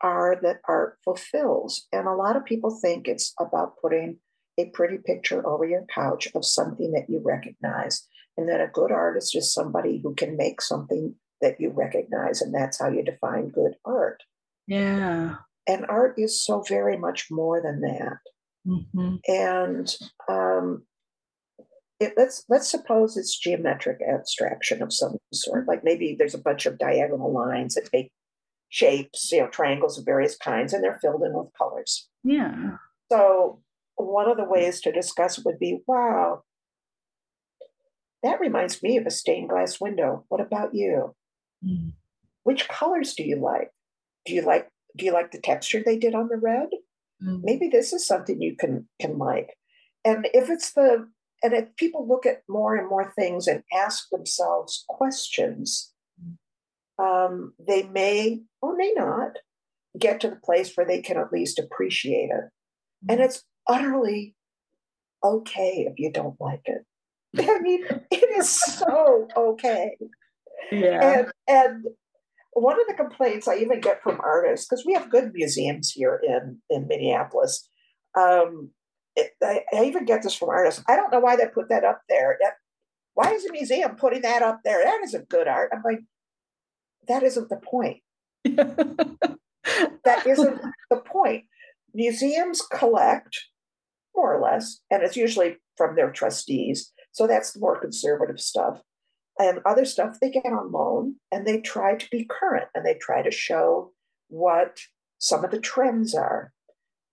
are that art fulfills. And a lot of people think it's about putting a pretty picture over your couch of something that you recognize. And then a good artist is somebody who can make something that you recognize. And that's how you define good art. Yeah. And art is so very much more than that. Mm-hmm. And um, it, let's let's suppose it's geometric abstraction of some sort. Like maybe there's a bunch of diagonal lines that make shapes, you know, triangles of various kinds, and they're filled in with colors. Yeah. So one of the ways to discuss would be, wow, that reminds me of a stained glass window. What about you? Mm. Which colors do you like? Do you like do you like the texture they did on the red? Mm. Maybe this is something you can can like. And if it's the and if people look at more and more things and ask themselves questions, um, they may or may not get to the place where they can at least appreciate it. And it's utterly okay if you don't like it. I mean, it is so okay. Yeah. And, and one of the complaints I even get from artists, because we have good museums here in, in Minneapolis, um, it, I, I, even get this from artists. I don't know why they put that up there. why is a museum putting that up there? That isn't good art. I'm like, that isn't the point. that isn't the point. Museums collect more or less, and it's usually from their trustees. So that's the more conservative stuff. And other stuff they get on loan and they try to be current and they try to show what some of the trends are.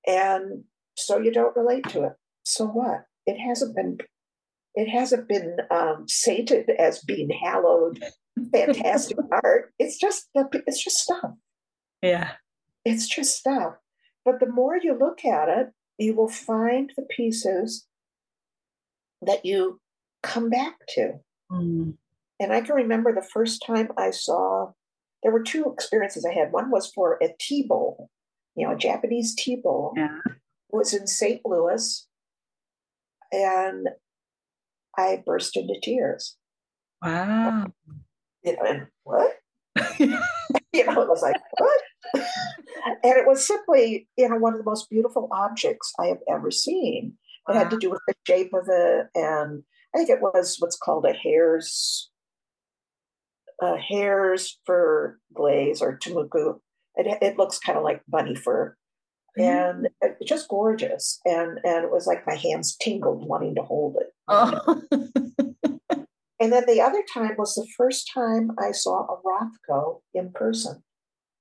And so you don't relate to it. So what? It hasn't been it hasn't been um, sated as being hallowed fantastic art. It's just it's just stuff. Yeah. It's just stuff. But the more you look at it, you will find the pieces that you come back to. Mm. And I can remember the first time I saw, there were two experiences I had. One was for a tea bowl, you know, a Japanese tea bowl. Yeah. It was in St. Louis. And I burst into tears. Wow. You know, and what? you know, it was like, what? and it was simply, you know, one of the most beautiful objects I have ever seen. It wow. had to do with the shape of it, and I think it was what's called a hare's uh, hare's fur glaze or tenmoku. It, it looks kind of like bunny fur, mm. and it's just gorgeous. And and it was like my hands tingled wanting to hold it. Oh. and then the other time was the first time I saw a Rothko in person.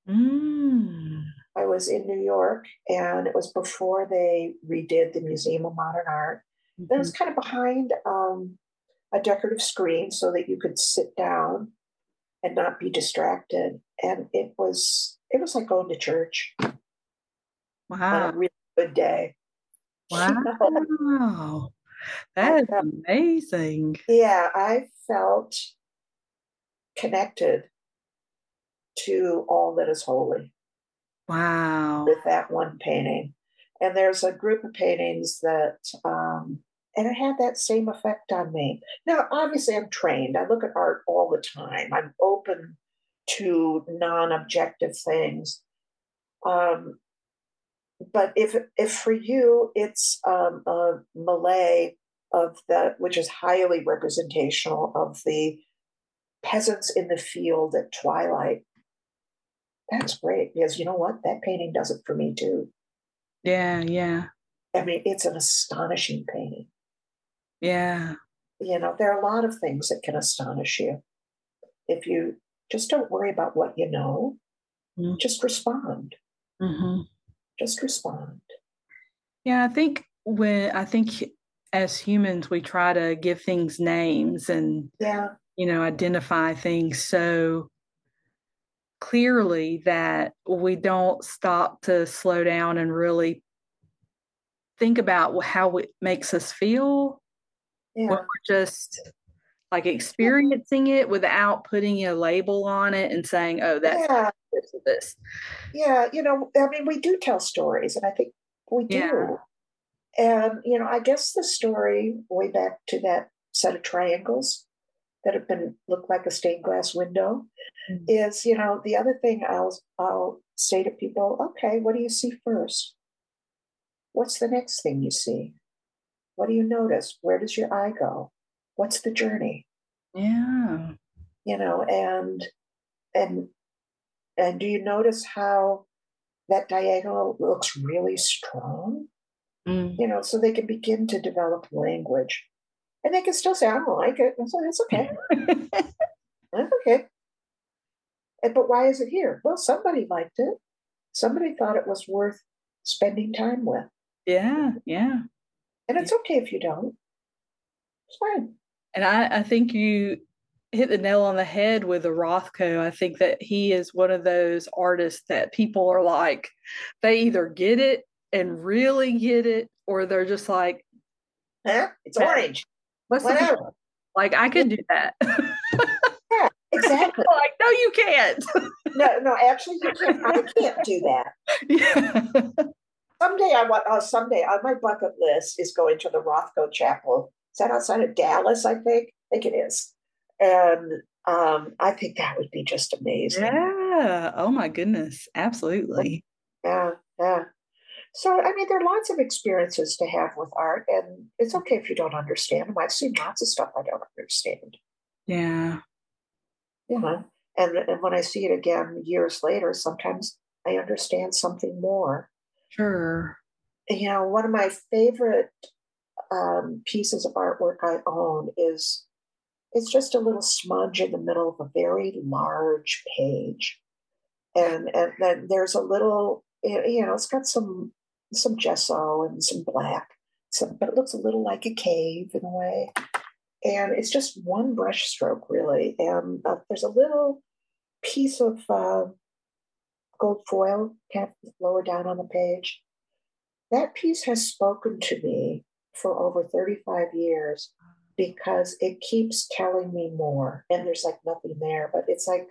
Mm. I was in New York, and it was before they redid the Museum of Modern Art. Mm-hmm. It was kind of behind um, a decorative screen so that you could sit down and not be distracted. And it was it was like going to church. Wow, a really good day. Wow, that is felt, amazing. Yeah, I felt connected to all that is holy. Wow. With that one painting. And there's a group of paintings that, um, and it had that same effect on me. Now, obviously, I'm trained. I look at art all the time. I'm open to non-objective things. Um, but if if for you it's um, a Millet of that, which is highly representational of the peasants in the field at twilight, that's great because you know what? That painting does it for me too. Yeah, yeah. I mean, it's an astonishing painting. Yeah. You know, there are a lot of things that can astonish you. If you just don't worry about what you know, mm-hmm. just respond. Mm-hmm. Just respond. Yeah, I think when I think as humans we try to give things names and yeah, you know, identify things so clearly that we don't stop to slow down and really think about how it makes us feel yeah. we're just like experiencing it without putting a label on it and saying oh that's yeah. this yeah you know i mean we do tell stories and i think we do yeah. and you know i guess the story way back to that set of triangles that have been look like a stained glass window mm-hmm. is you know the other thing I'll I'll say to people, okay, what do you see first? What's the next thing you see? What do you notice? Where does your eye go? What's the journey? Yeah. You know, and and and do you notice how that diagonal looks really strong? Mm. You know, so they can begin to develop language And they can still say, I don't like it. And so that's okay. that's okay. And, but why is it here? Well, somebody liked it. Somebody thought it was worth spending time with. Yeah, yeah. And it's okay if you don't. It's fine. And I, I think you hit the nail on the head with the Rothko. I think that he is one of those artists that people are like, they either get it and really get it, or they're just like, huh? It's orange. What's Whatever. The like I could do that. yeah, exactly. like, no, you can't. no, no, actually you can't. I can't do that. Yeah. Someday I want oh someday on my bucket list is going to the Rothko Chapel. Is that outside of Dallas? I think. I think it is. And um, I think that would be just amazing. Yeah. Oh my goodness. Absolutely. Yeah. Yeah. So, I mean, there are lots of experiences to have with art, and it's okay if you don't understand them. I've seen lots of stuff I don't understand. Yeah. Yeah. And, and when I see it again years later, sometimes I understand something more. Sure. You know, one of my favorite um, pieces of artwork I own is it's just a little smudge in the middle of a very large page. And, and then there's a little, you know, it's got some some gesso and some black, some, but it looks a little like a cave in a way. And it's just one brush stroke, really. And uh, there's a little piece of uh, gold foil kind of lower down on the page. That piece has spoken to me for over 35 years because it keeps telling me more. And there's like nothing there, but it's like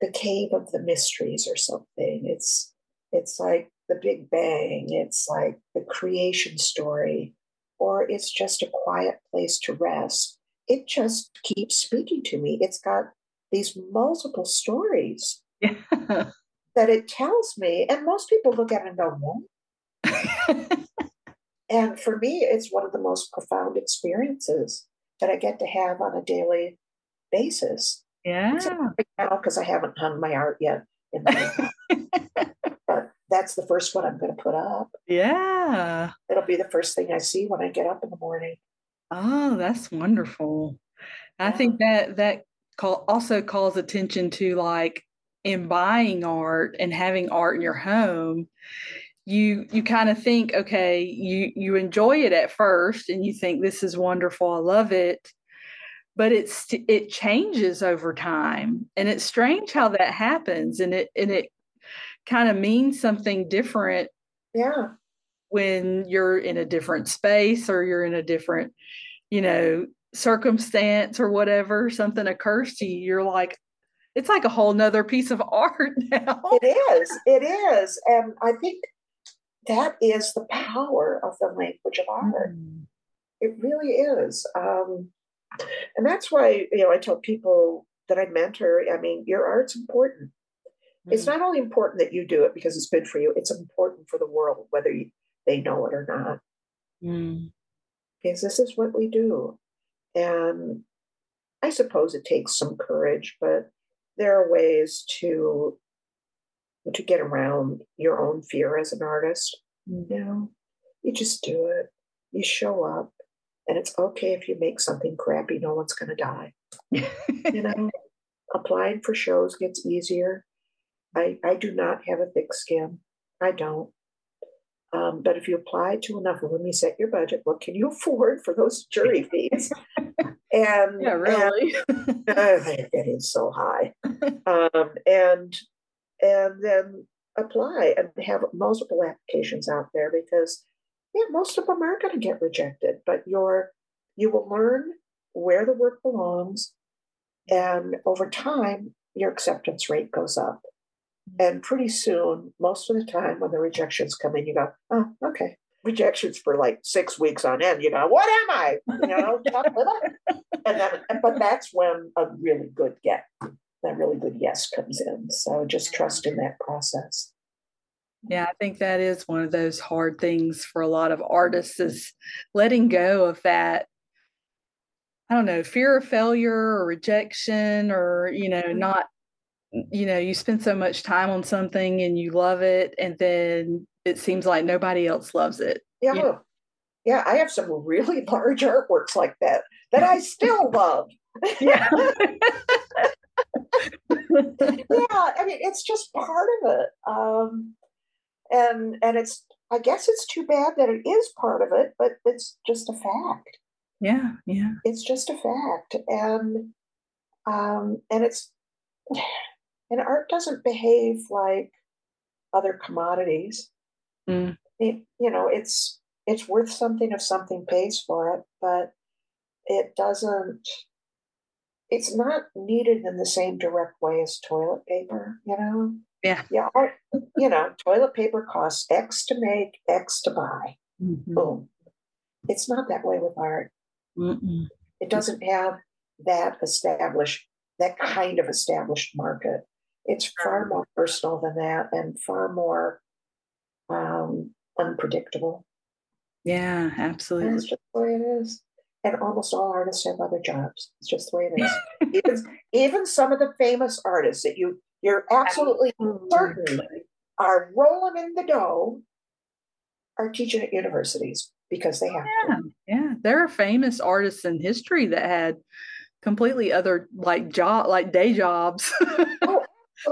the cave of the mysteries or something. It's it's like the Big Bang, it's like the creation story, or it's just a quiet place to rest. It just keeps speaking to me. It's got these multiple stories yeah. That it tells me. And most people look at it and go, what? and for me, it's one of the most profound experiences that I get to have on a daily basis. Yeah. Now, because I haven't hung my art yet. but that's the first one I'm going to put up. Yeah. It'll be the first thing I see when I get up in the morning. Oh, that's wonderful. Yeah. I think that that call also calls attention to like in buying art and having art in your home you you kind of think okay you you enjoy it at first and you think this is wonderful i love it. But it's it changes over time. And it's strange how that happens and it and it kind of means something different yeah. when you're in a different space or you're in a different you know circumstance or whatever something occurs to you you're like it's like a whole nother piece of art now it is it is and i think that is the power of the language of art mm. it really is um, and that's why you know i tell people that i mentor i mean your art's important mm. it's not only important that you do it because it's good for you it's important for the world whether you, they know it or not mm. because this is what we do and I suppose it takes some courage, but there are ways to to get around your own fear as an artist. You know, you just do it. You show up, and it's okay if you make something crappy. No one's going to die. you know, applying for shows gets easier. I I do not have a thick skin. I don't. Um, but if you apply to enough, when you set your budget, what can you afford for those jury fees? And yeah, really, and, uh, getting so high. Um, and and then apply and have multiple applications out there because yeah, most of them are going to get rejected, but you're you will learn where the work belongs, and over time, your acceptance rate goes up. And pretty soon, most of the time when the rejections come in, you go, oh, okay. Rejections for like six weeks on end, you know, what am I? You know, and then, but that's when a really good get, that really good yes comes in. So just trust in that process. Yeah, I think that is one of those hard things for a lot of artists is letting go of that I don't know, fear of failure or rejection or, you know, mm-hmm. not you know, you spend so much time on something and you love it, and then it seems like nobody else loves it. Yeah. You know? yeah, I have some really large artworks like that that I still love. Yeah. yeah, I mean, it's just part of it. Um, and and it's I guess it's too bad that it is part of it, but it's just a fact. Yeah, yeah. It's just a fact. And um and it's and art doesn't behave like other commodities. Mm. It, you know, it's it's worth something if something pays for it, but it doesn't it's not needed in the same direct way as toilet paper, you know? Yeah. Yeah. You know, toilet paper costs X to make, X to buy. Mm-hmm. Boom. It's not that way with art. Mm-mm. It doesn't have that established, that kind of established market. It's far more personal than that and far more um, unpredictable. Yeah, absolutely. That's just the way it is. And almost all artists have other jobs. It's just the way it is. even, even some of the famous artists that you you're absolutely certain are rolling in the dough are teaching at universities because they have yeah, to. Yeah, there are famous artists in history that had completely other like job like day jobs. Oh,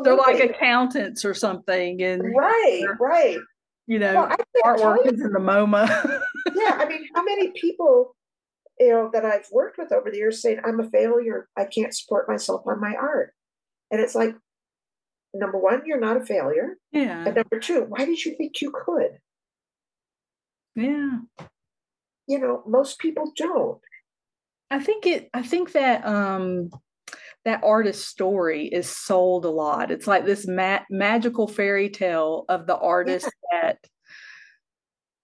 they're like accountants or something, and right, right. You know, well, artwork is in the MoMA. yeah, I mean, how many people you know that I've worked with over the years saying I'm a failure. I can't support myself on my art, and it's like, number one, you're not a failure. Yeah. And number two, why did you think you could? Yeah. You know, most people don't. I think it I think that um that artist story is sold a lot. It's like this ma- magical fairy tale of the artist yeah. that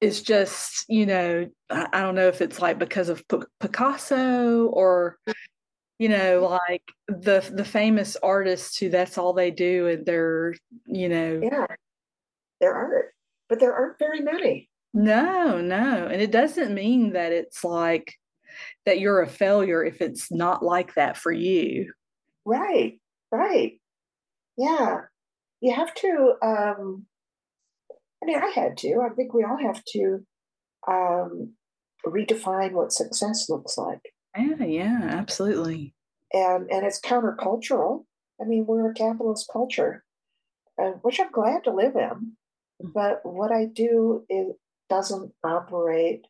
is just, you know, I, I, don't know if it's like because of P- Picasso or you know mm-hmm. like the the famous artists who that's all they do and they're you know yeah there are but there aren't very many no no and it doesn't mean that it's like that you're a failure if it's not like that for you right right yeah you have to um i mean i had to i think we all have to um redefine what success looks like yeah, yeah, absolutely. And and it's countercultural. I mean, we're a capitalist culture, uh, which I'm glad to live in. Mm. But what I do is doesn't operate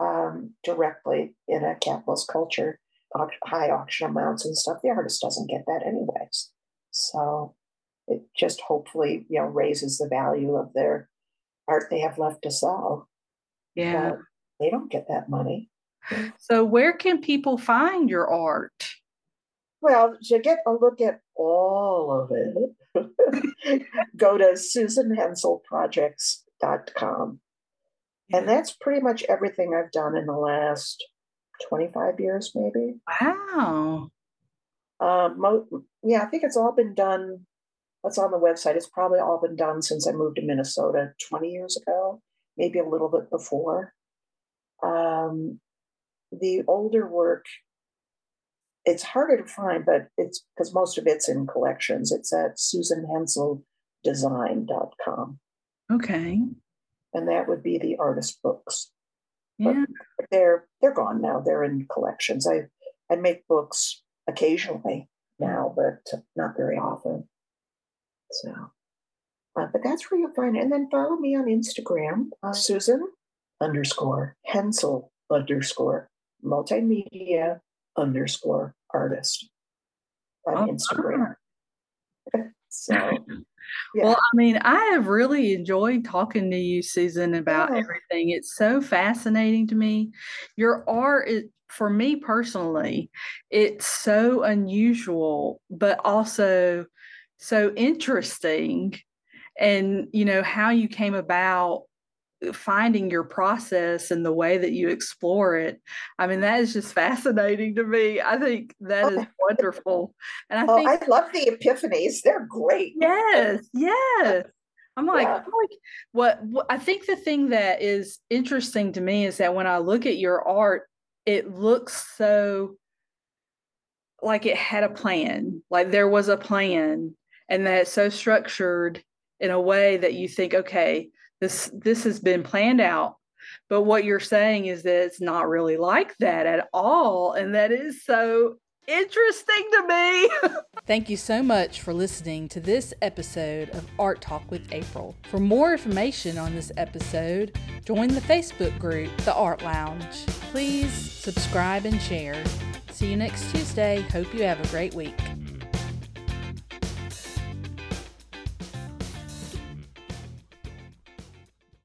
um, directly in a capitalist culture, high auction amounts and stuff. The artist doesn't get that anyways. So it just hopefully you know raises the value of their art they have left to sell. Yeah, but they don't get that money. So, where can people find your art? Well, to get a look at all of it, go to susanhenselprojects.com. And that's pretty much everything I've done in the last 25 years, maybe. Wow. Um, mo- yeah, I think it's all been done. That's on the website. It's probably all been done since I moved to Minnesota 20 years ago, maybe a little bit before. Um, the older work it's harder to find, but it's because most of it's in collections. It's at susanhenseldesign.com. Okay. And that would be the artist books. Yeah. But they're they're gone now. They're in collections. I I make books occasionally now, but not very often. So uh, but that's where you'll find it. And then follow me on Instagram, uh, Susan underscore Hensel underscore multimedia underscore artist on oh, Instagram. so, yeah. well, I mean, I have really enjoyed talking to you, Susan, about yeah. everything. It's so fascinating to me. Your art is, for me personally, it's so unusual, but also so interesting. And, you know, how you came about finding your process and the way that you explore it. I mean that is just fascinating to me. I think that is wonderful. And i oh, think i love the epiphanies. They're great. Yes yes. I'm like, yeah. I'm like what, what i think the thing that is interesting to me is that when i look at your art it looks so like it had a plan like there was a plan and that it's so structured in a way that you think okay this this has been planned out But what you're saying is that it's not really like that at all. And that is so interesting to me. Thank you so much for listening to this episode of Art Talk with April. For more information on this episode, join the Facebook group, The Art Lounge. Please subscribe and share. See you next Tuesday. Hope you have a great week.